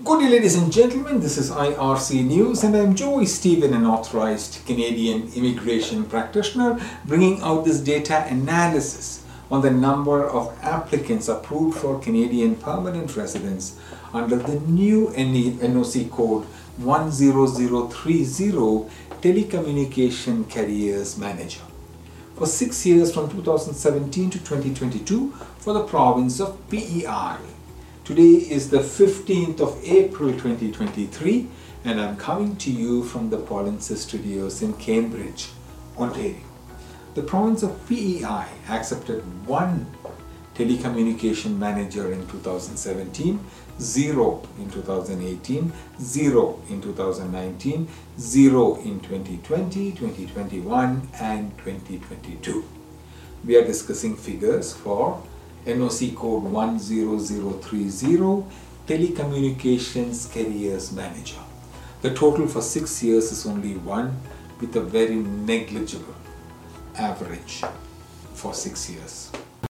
Good day, ladies and gentlemen. This is IRC News, and I'm Joy Stephen, an authorized Canadian immigration practitioner, bringing out this data analysis on the number of applicants approved for Canadian permanent residence under the new NOC code 10030 Telecommunication Carriers Manager for six years from 2017 to 2022 for the province of PEI. Today is the 15th of April 2023 and I'm coming to you from the Polinsys Studios in Cambridge, Ontario. The province of PEI accepted one telecommunication manager in 2017, zero in 2018, zero in 2019, zero in 2020, 2021 and 2022. We are discussing figures for NOC code 10030 Telecommunications Carriers Manager. The total for six years is only one with a very negligible average for six years.